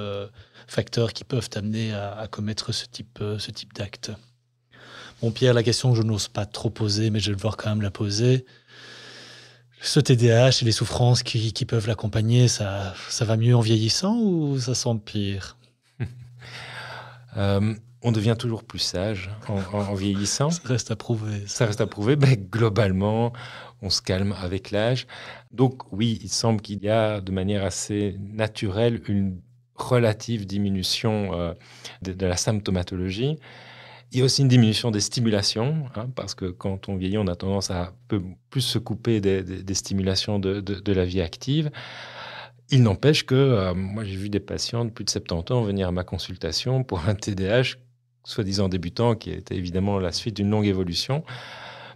facteurs qui peuvent amener à, à commettre ce type, ce type d'acte. Bon, Pierre, la question que je n'ose pas trop poser, mais je vais devoir quand même la poser. Ce TDAH et les souffrances qui, qui peuvent l'accompagner, ça, ça va mieux en vieillissant ou ça s'empire euh, on devient toujours plus sage en, en, vieillissant. Ça reste à prouver. Ça, ça reste à prouver. Mais globalement, on se calme avec l'âge. Donc oui, il semble qu'il y a de manière assez naturelle une relative diminution euh, de, de, la symptomatologie. Il y a aussi une diminution des stimulations, hein, parce que quand on vieillit, on a tendance à peu plus se couper des, des, des stimulations de, de, de, la vie active. Il n'empêche que euh, moi, j'ai vu des patients de plus de 70 ans venir à ma consultation pour un TDAH, soi-disant débutant, qui était évidemment la suite d'une longue évolution.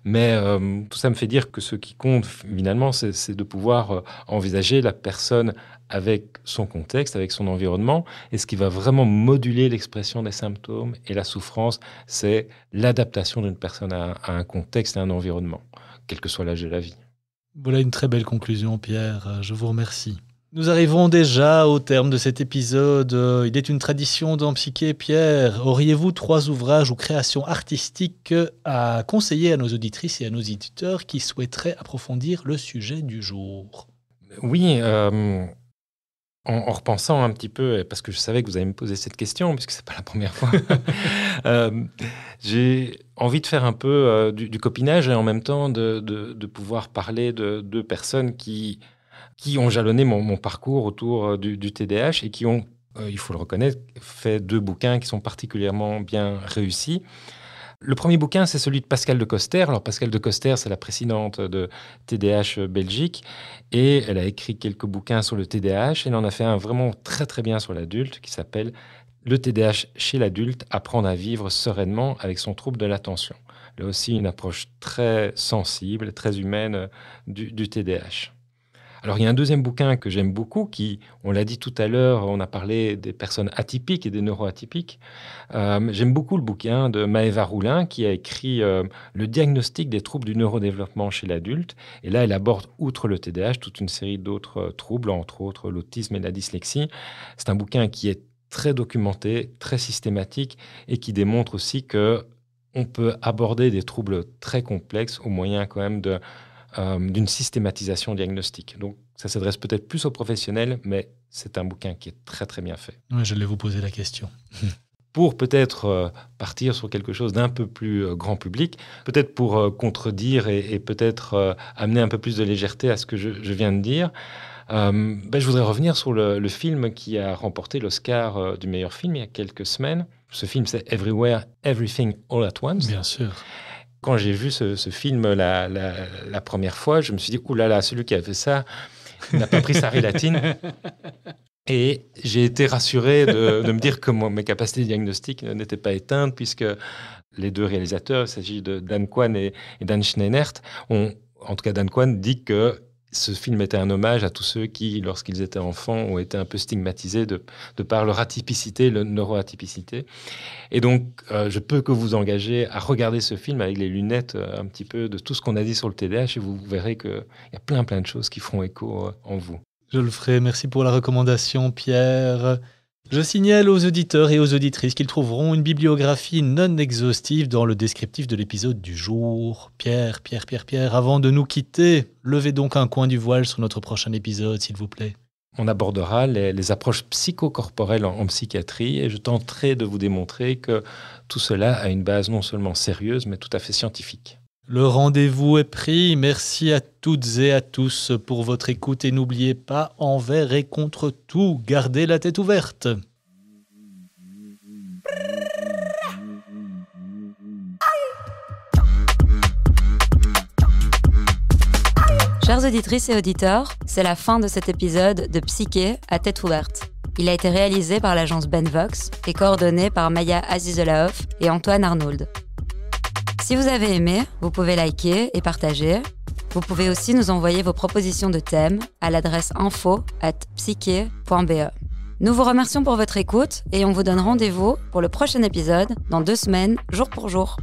Mais euh, tout ça me fait dire que ce qui compte finalement, c'est de pouvoir euh, envisager la personne avec son contexte, avec son environnement. Et ce qui va vraiment moduler l'expression des symptômes et la souffrance, c'est l'adaptation d'une personne à, à, un contexte et à un environnement, quel que soit l'âge de la vie. Voilà une très belle conclusion, Pierre. Je vous remercie. Nous arrivons déjà au terme de cet épisode. Il est une tradition dans Psyché. Pierre, auriez-vous trois ouvrages ou créations artistiques à conseiller à nos auditrices et à nos éditeurs qui souhaiteraient approfondir le sujet du jour? Oui, euh, en, en, repensant un petit peu, parce que je savais que vous allez me poser cette question, puisque c'est pas la première fois, <laughs> euh, j'ai envie de faire un peu euh, du, du, copinage et en même temps de, de, de pouvoir parler de, de personnes qui qui ont jalonné mon, parcours autour euh, du, du, TDAH et qui ont, euh, il faut le reconnaître, fait deux bouquins qui sont particulièrement bien réussis. Le premier bouquin, c'est celui de Pascal de Coster. Alors, Pascal de Coster, c'est la présidente de TDAH Belgique et elle a écrit quelques bouquins sur le TDAH. Elle en a fait un vraiment très, très bien sur l'adulte qui s'appelle Le TDAH chez l'adulte, apprendre à vivre sereinement avec son trouble de l'attention. Là aussi, une approche très sensible, très humaine du, du TDAH. Alors il y a un deuxième bouquin que j'aime beaucoup qui, on l'a dit tout à l'heure, on a parlé des personnes atypiques et des neuroatypiques. Euh, j'aime beaucoup le bouquin de Maëva Roulin qui a écrit euh, le diagnostic des troubles du neurodéveloppement chez l'adulte. Et là, elle aborde, outre le TDAH, toute une série d'autres euh, troubles, entre autres l'autisme et la dyslexie. C'est un bouquin qui est très documenté, très systématique et qui démontre aussi que on peut aborder des troubles très complexes au moyen quand même de euh, d'une systématisation diagnostique. Donc, ça s'adresse peut-être plus aux professionnels, mais c'est un bouquin qui est très très bien fait. Je vais vous poser la question. <laughs> pour peut-être euh, partir sur quelque chose d'un peu plus euh, grand public, peut-être pour euh, contredire et, et peut-être amener un peu plus de légèreté à ce que je, je viens de dire, ben, je voudrais revenir sur le, le film qui a remporté l'Oscar du meilleur film il y a quelques semaines. Ce film, c'est Everywhere, Everything, All at Once. Bien sûr. Quand j'ai vu ce, ce film la, la, la, première fois, je me suis dit, oulala, là là, celui qui a fait ça n'a pas pris sa latine. <laughs> Et j'ai été rassuré de, de, me dire que mes capacités diagnostiques n'étaient pas éteintes, puisque les deux réalisateurs, il s'agit de Dan Kwan et, et Dan Schneinert, ont, en tout cas Dan Kwan dit que ce film était un hommage à tous ceux qui, lorsqu'ils étaient enfants, ont été un peu stigmatisés de, par leur atypicité, leur neuroatypicité. Et donc, euh, je peux que vous engager à regarder ce film avec les lunettes euh, un petit peu de tout ce qu'on a dit sur le TDAH et vous verrez qu'il y a plein, plein de choses qui feront écho euh, en vous. Je le ferai. Merci pour la recommandation, Pierre. Je signale aux auditeurs et aux auditrices qu'ils trouveront une bibliographie non exhaustive dans le descriptif de l'épisode du jour. Pierre, Pierre, Pierre, Pierre, avant de nous quitter, levez donc un coin du voile sur notre prochain épisode, s'il vous plaît. On abordera les, approches psychocorporelles en, en, psychiatrie et je tenterai de vous démontrer que tout cela a une base non seulement sérieuse, mais tout à fait scientifique. Le rendez-vous est pris. Merci à toutes et à tous pour votre écoute et n'oubliez pas, envers et contre tout, gardez la tête ouverte. Chers auditrices et auditeurs, c'est la fin de cet épisode de Psyché à tête ouverte. Il a été réalisé par l'agence Benvox et coordonné par Maya Azizelaoff et Antoine Arnould. Si vous avez aimé, vous pouvez liker et partager. Vous pouvez aussi nous envoyer vos propositions de thèmes à l'adresse info at psyché.be. Nous vous remercions pour votre écoute et on vous donne rendez-vous pour le prochain épisode dans deux semaines, jour pour jour.